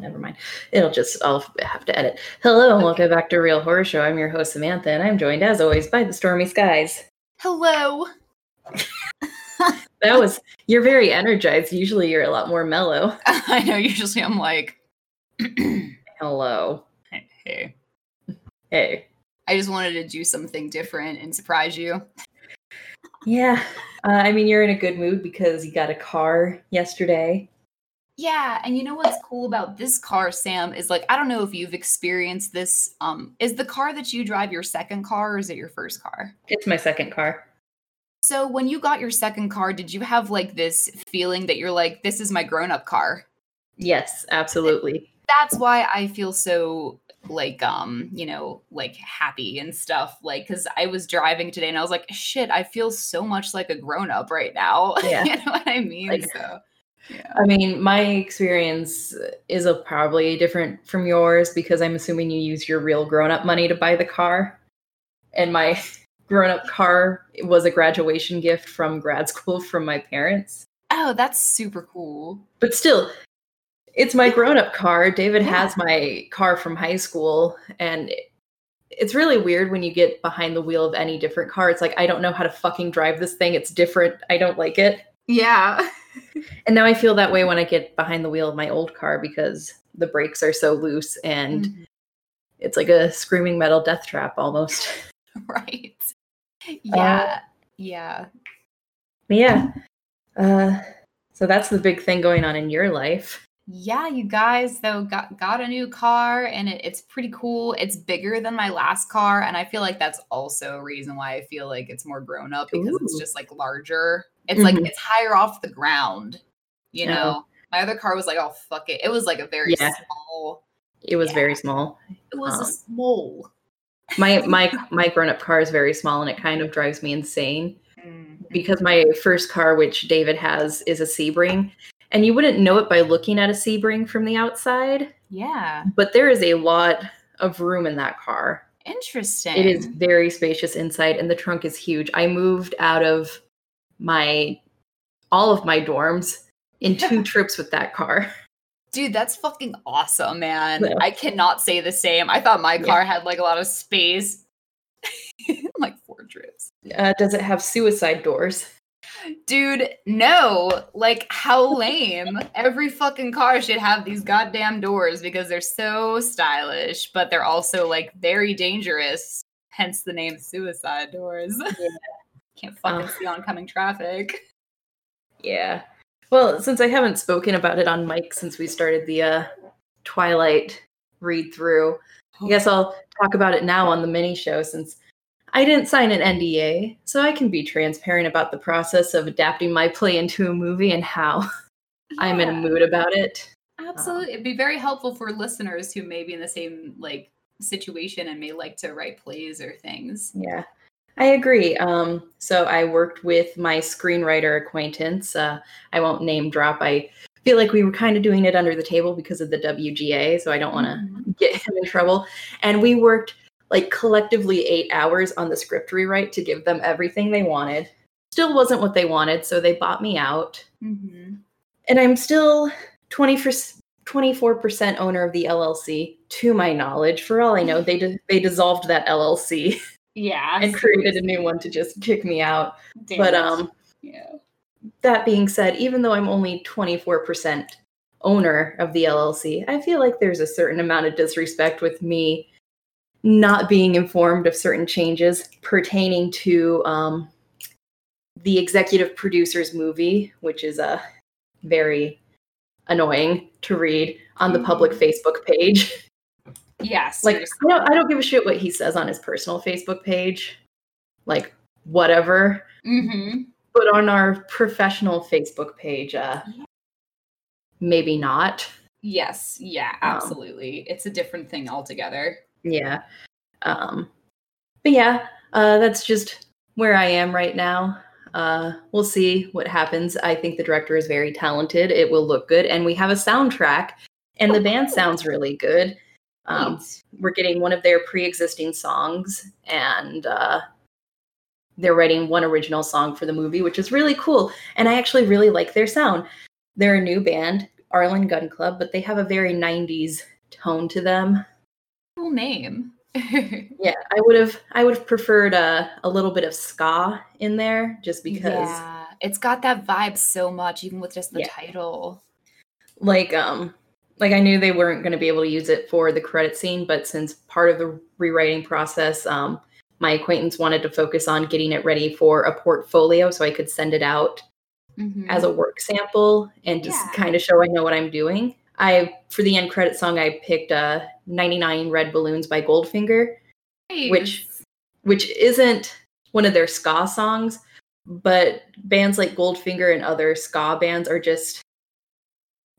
never mind. It'll just I'll have to edit. Hello and welcome back to Real Horrorshow. I'm your host Samantha, and I'm joined as always by the Stormy Skies. Hello. That was you're very energized. Usually you're a lot more mellow. I know. Usually I'm like, Hello. hey. Hey. I just wanted to do something different and surprise you. Yeah. Uh, I mean, you're in a good mood because you got a car yesterday. Yeah, and you know what's cool about this car, Sam, is like I don't know if you've experienced this. Um, is the car that you drive your second car or is it your first car? It's my second car. So when you got your second car, did you have like this feeling that you're like, this is my grown-up car? Yes, absolutely. That's why I feel so like um you know like happy and stuff like because i was driving today and i was like shit i feel so much like a grown-up right now Yeah. you know what i mean Like- so yeah I mean, my experience is a, probably different from yours because I'm assuming you use your real grown up money to buy the car. And my grown up car was a graduation gift from grad school from my parents. oh that's super cool But still, it's my grown up car. David Yeah. has my car from high school. And it's really weird when you get behind the wheel of any different car. It's like, I don't know how to fucking drive this thing. It's different. I don't like it. yeah And now I feel that way when I get behind the wheel of my old car because the brakes are so loose and Mhm. it's like a screaming metal death trap almost. right yeah yeah yeah. Uh, so that's the big thing going on in your life. yeah you guys though got got a new car and it, it's pretty cool it's bigger than my last car and i feel like that's also a reason why i feel like it's more grown up because it's just like larger it's like Mhm. it's higher off the ground you Oh. know my other car was like oh fuck it it was like a very Yeah. small It was Yeah. very small. it was Um, a small My my my grown up car is very small and it kind of drives me insane Mm. because my first car, which David has, is a Sebring. And you wouldn't know it by looking at a Sebring from the outside, yeah but there is a lot of room in that car. interesting It is very spacious inside, and the trunk is huge. I moved out of my all of my dorms in two trips with that car. Dude, that's fucking awesome, man. Yeah. I cannot say the same. I thought my Yeah. car had like a lot of space. like four trips. Uh, does it have suicide doors? Dude, no. Like, how lame. Every fucking car should have these goddamn doors because they're so stylish, but they're also like very dangerous. Hence the name suicide doors. Can't fucking Ugh. see oncoming traffic. Yeah. Well, since I haven't spoken about it on mic since we started the uh, Twilight read through, I guess I'll talk about it now on the mini show since I didn't sign an NDA, so I can be transparent about the process of adapting my play into a movie and how I'm in a mood about it. Absolutely. It'd be very helpful for listeners who may be in the same like situation and may like to write plays or things. Yeah, I agree. Um, so I worked with my screenwriter acquaintance. Uh, I won't name drop. I feel like we were kind of doing it under the table because of the WGA, so I don't want to Mhm. get him in trouble. And we worked like collectively eight hours on the script rewrite to give them everything they wanted. Still wasn't what they wanted, so they bought me out. Mhm. And I'm still 20 24% owner of the LLC, to my knowledge. For all I know, they di- they dissolved that LLC Yeah. and created a new one to just kick me out. Damn But um, yeah. that being said, even though I'm only 24% owner of the LLC, I feel like there's a certain amount of disrespect with me not being informed of certain changes pertaining to um, the executive producer's movie, which is uh, very annoying to read on the public Facebook page. Yes. Like, I don't, I don't give a shit what he says on his personal Facebook page. Like, whatever mm-hmm. but on our professional Facebook page, uh, maybe not. Yes. Yeah. Um, Absolutely. it's a different thing altogether. Yeah. Um, but yeah, uh, that's just where I am right now. Uh, we'll see what happens. I think the director is very talented. It will look good, and we have a soundtrack, and the band sounds really good. Um, we're getting one of their pre-existing songs, and uh, they're writing one original song for the movie, which is really cool. And I actually really like their sound. They're a new band. Arlen Gun Club, but they have a very 90s tone to them. Cool name. Yeah, I would have I would have preferred a, a little bit of ska in there just because yeah, it's got that vibe so much, even with just the Yeah. title. like um like I knew they weren't going to be able to use it for the credit scene, but since part of the rewriting process, um, my acquaintance wanted to focus on getting it ready for a portfolio so I could send it out Mhm. as a work sample and just Yeah. kind of show I know what I'm doing. I for the end credit song I picked uh 99 Red Balloons by Goldfinger, which which isn't one of their ska songs, but bands like Goldfinger and other ska bands are just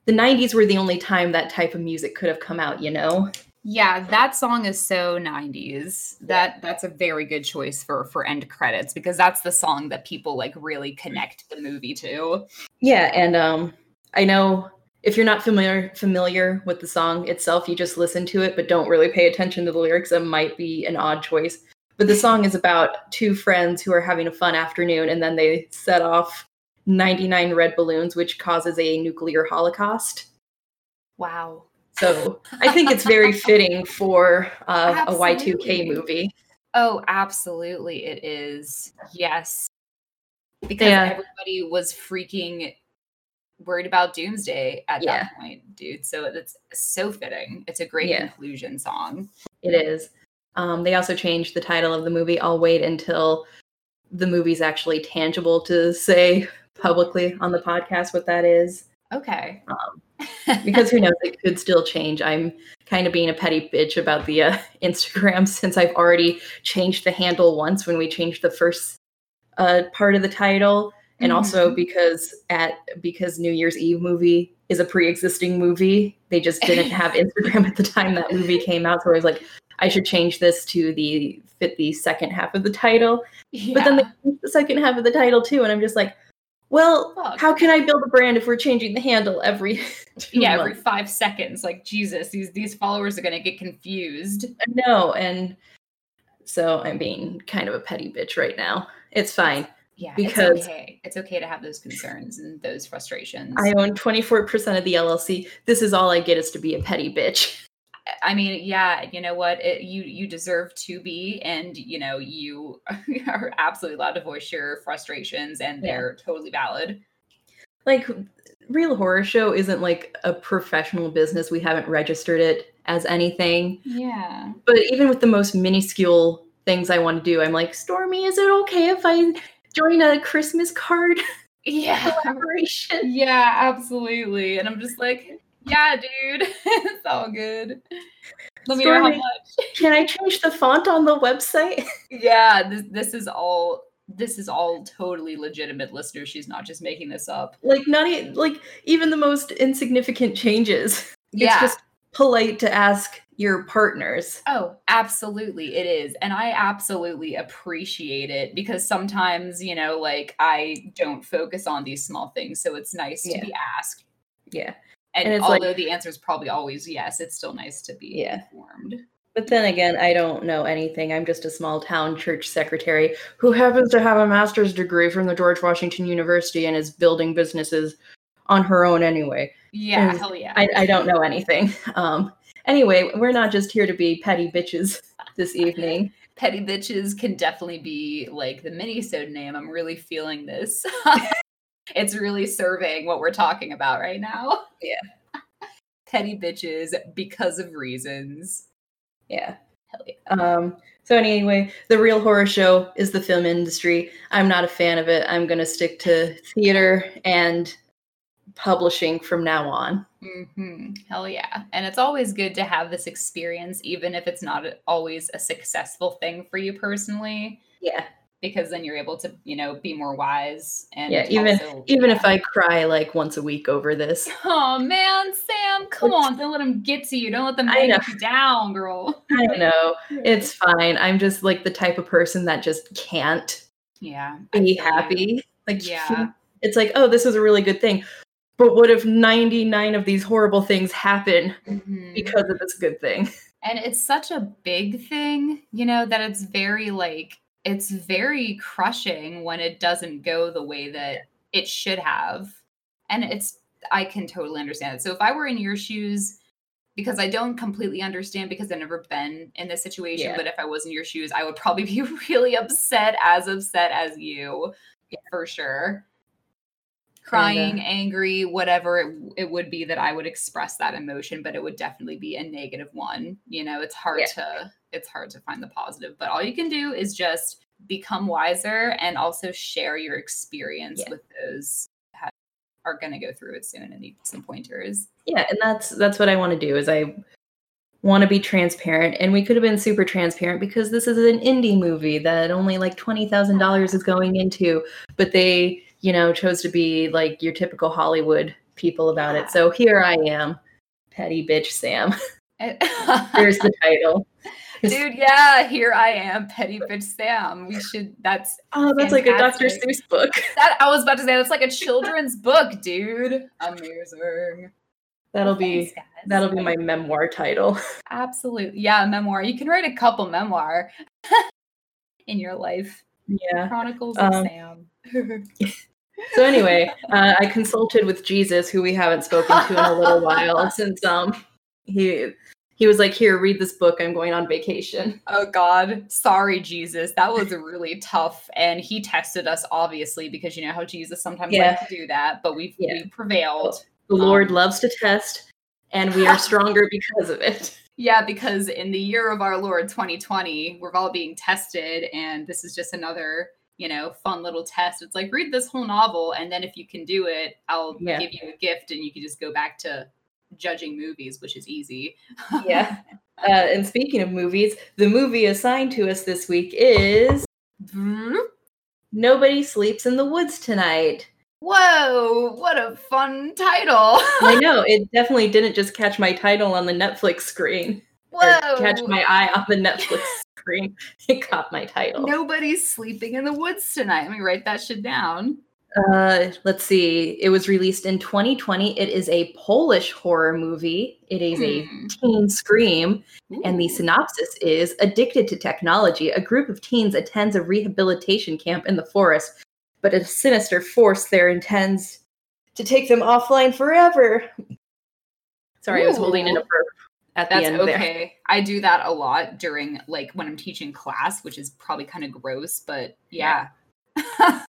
the 90s were the only time that type of music could have come out, you know? Yeah, that song is so 90s. That that's a very good choice for for end credits because that's the song that people like really connect the movie to. Yeah, and um I know if you're not familiar familiar with the song itself, you just listen to it but don't really pay attention to the lyrics, it might be an odd choice. But the song is about two friends who are having a fun afternoon and then they set off 99 red balloons which causes a nuclear holocaust. Wow. So I think it's very fitting for uh, a Y2K movie. Oh, absolutely it is. Yes. Because Yeah. everybody was freaking worried about doomsday at Yeah. that point, dude. So it's so fitting. It's a great Yeah. conclusion song. It is. Um, they also changed the title of the movie. I'll wait until the movie's actually tangible to say publicly on the podcast what that is. Okay. Um, Because who knows, it could still change. I'm kind of being a petty bitch about the uh, Instagram since I've already changed the handle once when we changed the first uh, part of the title, and also Mhm. because at because New Year's Eve movie is a pre-existing movie, they just didn't have Instagram at the time that movie came out. So I was like, I should change this to the fit the second half of the title. But then they the second half of the title too, and I'm just like, well, Fuck. how can I build a brand if we're changing the handle every two yeah, months? every five seconds. Like Jesus, these these followers are gonna get confused. No, and so I'm being kind of a petty bitch right now. It's fine. Yeah, Because- it's okay. It's okay to have those concerns and those frustrations. I own 24% of the LLC. This is all I get is to be a petty bitch. I mean, yeah, you know what? It, you you deserve to be, and you know you are absolutely allowed to voice your frustrations, and Yeah. they're totally valid. Like, Real Horrorshow isn't like a professional business. We haven't registered it as anything. Yeah. But even with the most minuscule things I want to do, I'm like, Stormy, is it okay if I join a Christmas card Yeah. collaboration? Yeah, absolutely. And I'm just like, yeah, dude, it's all good. Let me know how much. Can I change the font on the website? Yeah, this this is all this is all totally legitimate listener. She's not just making this up. like, not e- like even the most insignificant changes. Yeah. It's just polite to ask your partners. Oh, absolutely. It is. And I absolutely appreciate it because sometimes, you know, like I don't focus on these small things. So it's nice Yeah. to be asked. Yeah. And, And it's like- although the answer is probably always yes, it's still nice to be Yeah. informed. But then again, I don't know anything. I'm just a small town church secretary who happens to have a master's degree from the George Washington University and is building businesses on her own anyway. Yeah, hell yeah. I, I don't know anything. Um, anyway, we're not just here to be petty bitches this evening. Petty bitches can definitely be like the mini-sode name. I'm really feeling this. it's really serving what we're talking about right now. Yeah. Petty bitches because of reasons. Yeah. Hell yeah. Um, so anyway, the real horror show is the film industry. I'm not a fan of it. I'm going to stick to theater and publishing from now on. hmm Hell yeah. And it's always good to have this experience, even if it's not always a successful thing for you personally, Yeah. Because then you're able to, you know, be more wise. And Yeah, even- also- Even yeah. if I cry like once a week over this. Oh man, Sam, come on. Don't let them get to you. Don't let them know. you down, girl. I don't know. It's fine. I'm just like the type of person that just can't yeah. Be feel you. happy. Like Yeah. it's like, oh, this is a really good thing. But what if 99 of these horrible things happen Mhm. because of this good thing? And it's such a big thing, you know, that it's very like it's very crushing when it doesn't go the way that it should have. And it's I can totally understand it. So if I were in your shoes, because I don't completely understand because I've never been in this situation, Yeah. but if I was in your shoes, I would probably be really upset, as upset as you, for sure. Uh Crying, angry, whatever it, it would be that I would express that emotion, but it would definitely be a negative one. You know, it's hard Yeah. to it's hard to find the positive, but all you can do is just become wiser and also share your experience Yeah. with those that are going to go through it soon and need some pointers. yeah and that's that's what i want to do is i want to be transparent and we could have been super transparent because this is an indie movie that only like $20000 is going into but they you know chose to be like your typical hollywood people about Yeah. it so here i am petty bitch sam here's the title Dude, yeah, here I am, Petty Bitch Sam. We should that's oh that's like a dr seuss book that I was about to say that's like a children's book, dude. Amazing. that'll be thanks, that'll be my memoir title Absolutely, yeah, memoir. You can write a couple memoir in your life. yeah Chronicles of Um, Sam. So anyway, uh, I consulted with Jesus, who we haven't spoken to in a little while since um he he was like, "Here, read this book. I'm going on vacation." Oh God, sorry, Jesus. That was really tough, and he tested us obviously because you know how Jesus sometimes Yeah. likes to do that. But we Yeah. we prevailed. The Lord Um, loves to test, and we are stronger because of it. Yeah, because in the year of our Lord 2020, we're all being tested, and this is just another, you know, fun little test. It's like read this whole novel, and then if you can do it, I'll Yeah. give you a gift, and you can just go back to judging movies, which is easy. Yeah. Uh, and speaking of movies, the movie assigned to us this week is Nobody Sleeps in the Woods Tonight. Whoa, what a fun title! I know it definitely didn't just catch my title on the Netflix screen Whoa, catch my eye on the Netflix screen. It caught my title. Nobody's sleeping in the woods tonight. Let me write that shit down. Uh, let's see. It was released in 2020. It is a Polish horror movie. It is a Hmm. teen scream, and the synopsis is: Addicted to technology, a group of teens attends a rehabilitation camp in the forest, but a sinister force there intends to take them offline forever. Sorry, I was holding in a burp at the That's end there. okay. I do that a lot during like when I'm teaching class, which is probably kind of gross, but yeah.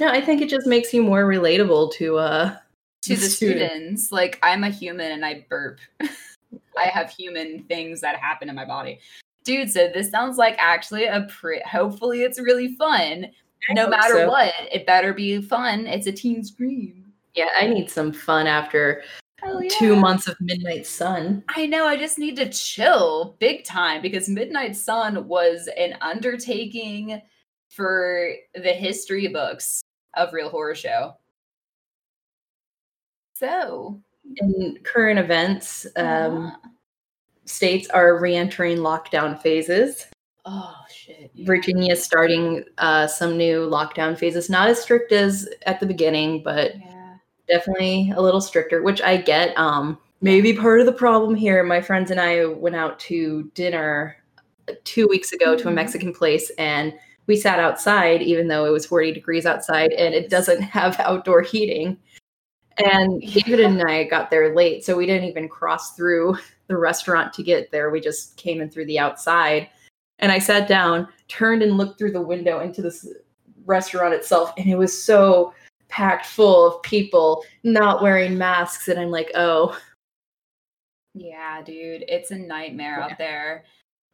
No, I think it just makes you more relatable to uh to the student. students, like I'm a human and I burp. I have human things that happen in my body. Dude, so this sounds like actually a pre hopefully it's really fun. I No matter so. what, it better be fun. It's a teen scream. Yeah, I need some fun after Hell two months of Midnight Sun. I know, I just need to chill big time because Midnight Sun was an undertaking for the history books of Real Horrorshow. So, In current events, um, uh, states are re-entering lockdown phases. oh shit. yeah. Virginia is starting uh, some new lockdown phases, not as strict as at the beginning, but Yeah. definitely a little stricter, which I get. Um, maybe part of the problem here. My friends and I went out to dinner two weeks ago to a Mhm. Mexican place, and we sat outside, even though it was 40 degrees outside, and it doesn't have outdoor heating. And David and I got there late, so we didn't even cross through the restaurant to get there. We just came in through the outside. And I sat down, turned and looked through the window into this restaurant itself, and it was so packed full of people not wearing masks. And I'm like, oh, Yeah, dude, it's a nightmare Yeah. out there.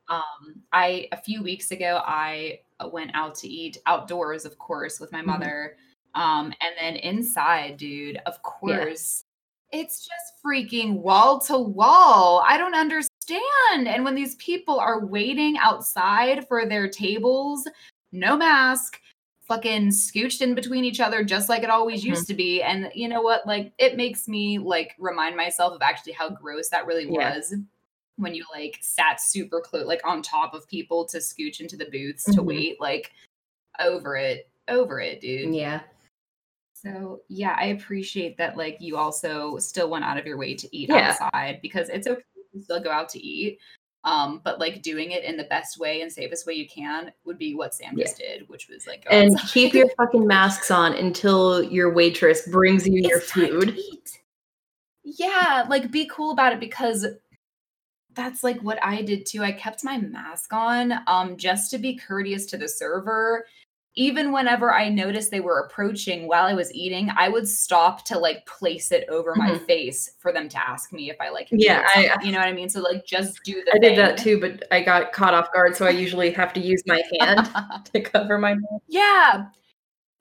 Um, I a few weeks ago I went out to eat outdoors, of course, with my Mhm. mother. Um, and then inside, dude, of course, it's just freaking wall to wall. I don't understand. And when these people are waiting outside for their tables, no mask, fucking scooched in between each other just like it always Mhm. used to be. And you know what? Like it makes me like remind myself of actually how gross that really Yeah. was when you like sat super close like on top of people to scooch into the booths to Mhm. wait. Like over it. Over it, dude. yeah. So yeah, I appreciate that like you also still went out of your way to eat Yeah. outside because it's okay to still go out to eat. Um, but like doing it in the best way and safest way you can would be what Sam just did, which was like, and outside. keep your fucking masks on until your waitress brings you your It's to food. Yeah, like be cool about it because that's like what I did too. I kept my mask on um just to be courteous to the server. Even whenever I noticed they were approaching while I was eating, I would stop to like place it over my Mhm. face for them to ask me if I like Yeah, I- you know what I mean? So like just do the I did that too, but I got caught off guard, so I usually have to use my hand to cover my mouth, yeah.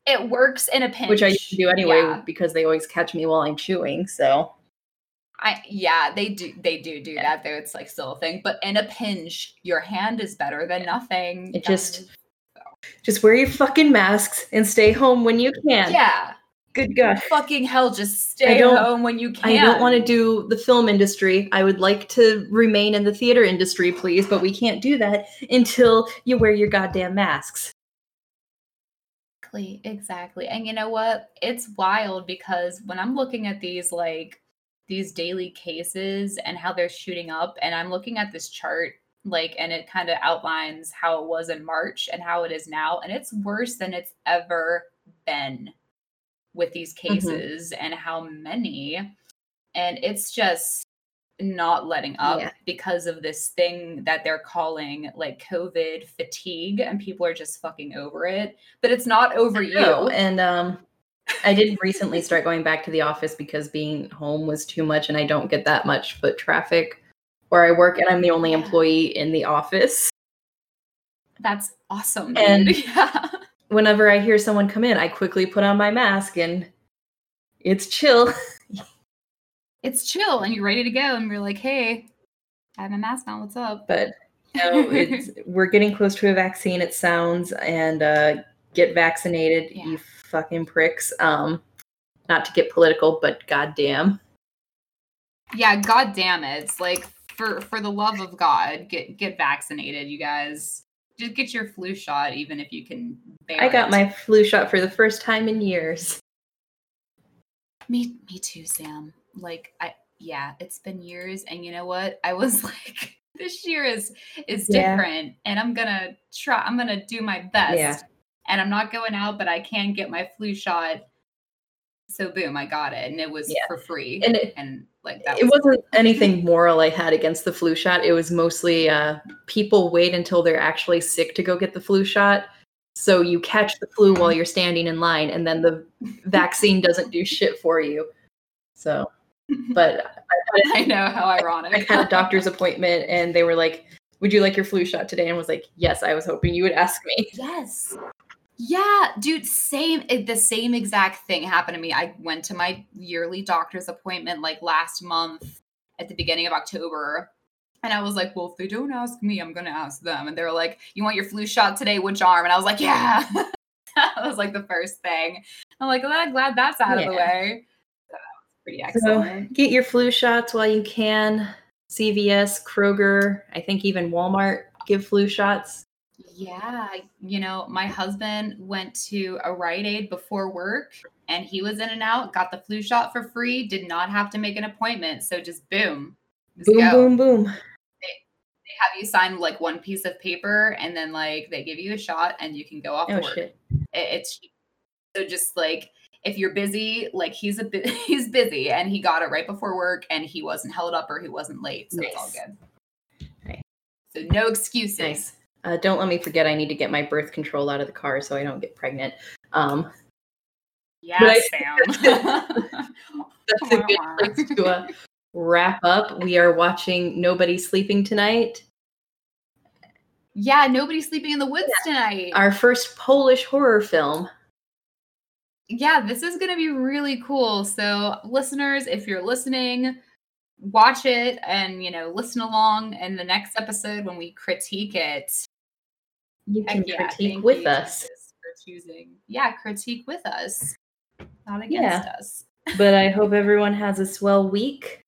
It works in a pinch. which I do anyway Yeah. because they always catch me while I'm chewing. So I yeah, they do they do do that though. It's like still a thing, but in a pinch, your hand is better than nothing. It just- just wear your fucking masks and stay home when you can. yeah, Good God. fucking hell, just stay home when you can. I don't want to do the film industry. I would like to remain in the theater industry, please, but we can't do that until you wear your goddamn masks. exactly exactly. And you know what? It's wild because when I'm looking at these like these daily cases and how they're shooting up, and I'm looking at this chart like and it kind of outlines how it was in March and how it is now, and it's worse than it's ever been with these Mhm. cases and how many. And it's just not letting up Yeah. because of this thing that they're calling like COVID fatigue, and people are just fucking over it. But it's not over you. And um, I did recently start going back to the office because being home was too much, and I don't get that much foot traffic where I work, and I'm the only employee in the office. That's awesome. And- yeah. Whenever I hear someone come in, I quickly put on my mask, and it's chill. It's chill and you're ready to go, and you're like, hey, I have a mask on. What's up? But you know, it's we're getting close to a vaccine. It sounds, and uh, get vaccinated, Yeah. Fucking pricks. Um, not to get political, but goddamn. yeah, god damn it. It's like for for the love of God, get get vaccinated, you guys. Just get your flu shot, even if you can bear I got it. my flu shot for the first time in years. Me, me too, Sam. Like, I yeah, it's been years, and you know what? I was like, this year is is Yeah. different, and I'm gonna try. I'm gonna do my best, Yeah. And I'm not going out, but I can get my flu shot. So boom, I got it, and it was Yeah. for free, And it, and like that. it was wasn't anything moral I had against the flu shot. It was mostly uh, people wait until they're actually sick to go get the flu shot. So you catch the flu while you're standing in line, and then the vaccine doesn't do shit for you. So, but I know how ironic. I had a doctor's appointment, and they were like, "Would you like your flu shot today?" And I was like, "Yes." I was hoping you would ask me. Yes. Yeah, dude, same the same exact thing happened to me. I went to my yearly doctor's appointment like last month at the beginning of October. And I was like, well, if they don't ask me, I'm going to ask them. And they were like, you want your flu shot today? Which arm? And I was like, yeah. that was like the first thing. I'm like, well, I'm glad that's out of the way. So that was pretty So excellent. get your flu shots while you can. CVS, Kroger, I think even Walmart give flu shots. Yeah, you know, my husband went to a Rite Aid before work and he was in and out, got the flu shot for free, did not have to make an appointment. So just boom. Just Boom, go. boom, boom. They have you sign like one piece of paper and then like they give you a shot and you can go off Oh work. shit. It- it's so just like if you're busy, like he's a he's busy and he got it right before work and he wasn't held up or he wasn't late. So it's all good. Right. So no excuses. Nice. Uh, don't let me forget. I need to get my birth control out of the car so I don't get pregnant. Um, Yeah, Sam. that's a good place to uh, wrap up. We are watching Nobody Sleeping tonight. Yeah, nobody's sleeping in the woods tonight. Our first Polish horror film. yeah, this is going to be really cool. So, listeners, if you're listening, watch it and, you know, listen along in the next episode when we critique it. You can critique with us. For choosing. Yeah, critique with us, not against Yeah. us. but I hope everyone has a swell week.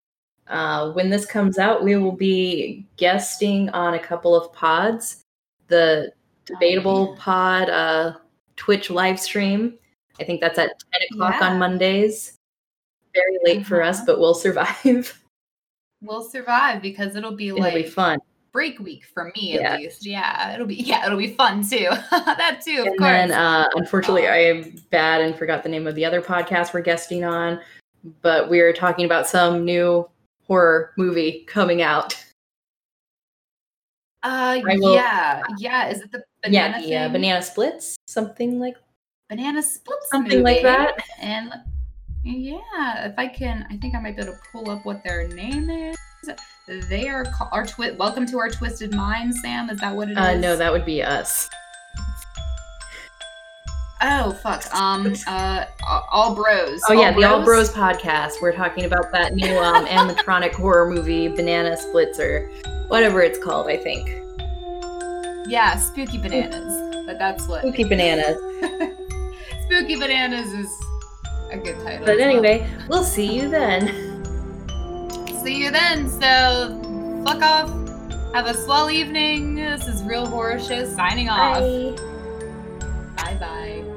Uh, when this comes out, we will be guesting on a couple of pods. The debatable yeah. pod uh, Twitch live stream. I think that's at 10 o'clock Yeah. on Mondays. Very late for us, Uh-huh. but we'll survive. We'll survive because it'll be It'll like be fun. Break week for me Yeah. at least. Yeah, it'll be yeah, it'll be fun too. that too, of and course. then, uh, unfortunately. I am bad and forgot the name of the other podcast we're guesting on, but we're talking about some new horror movie coming out. uh, will- yeah, yeah. Is it the yeah, banana the uh, banana splits, something like banana splits something like that. And yeah, if I can, I think I might be able to pull up what their name is. They are ca- our twi- Welcome to our twisted mind, Sam. Is that what it is? Uh, no, that would be us. Oh fuck. Um. Uh. All Bros. Oh yeah, the All Bros podcast. We're talking about that new um, animatronic horror movie, Banana Splits, or whatever it's called. I think. Yeah, spooky bananas. But that's what. Spooky bananas. spooky bananas is a good title. But as well. anyway, we'll see you then. See you then. So, fuck off. Have a swell evening. This is Real Horrorshow signing off. Bye bye.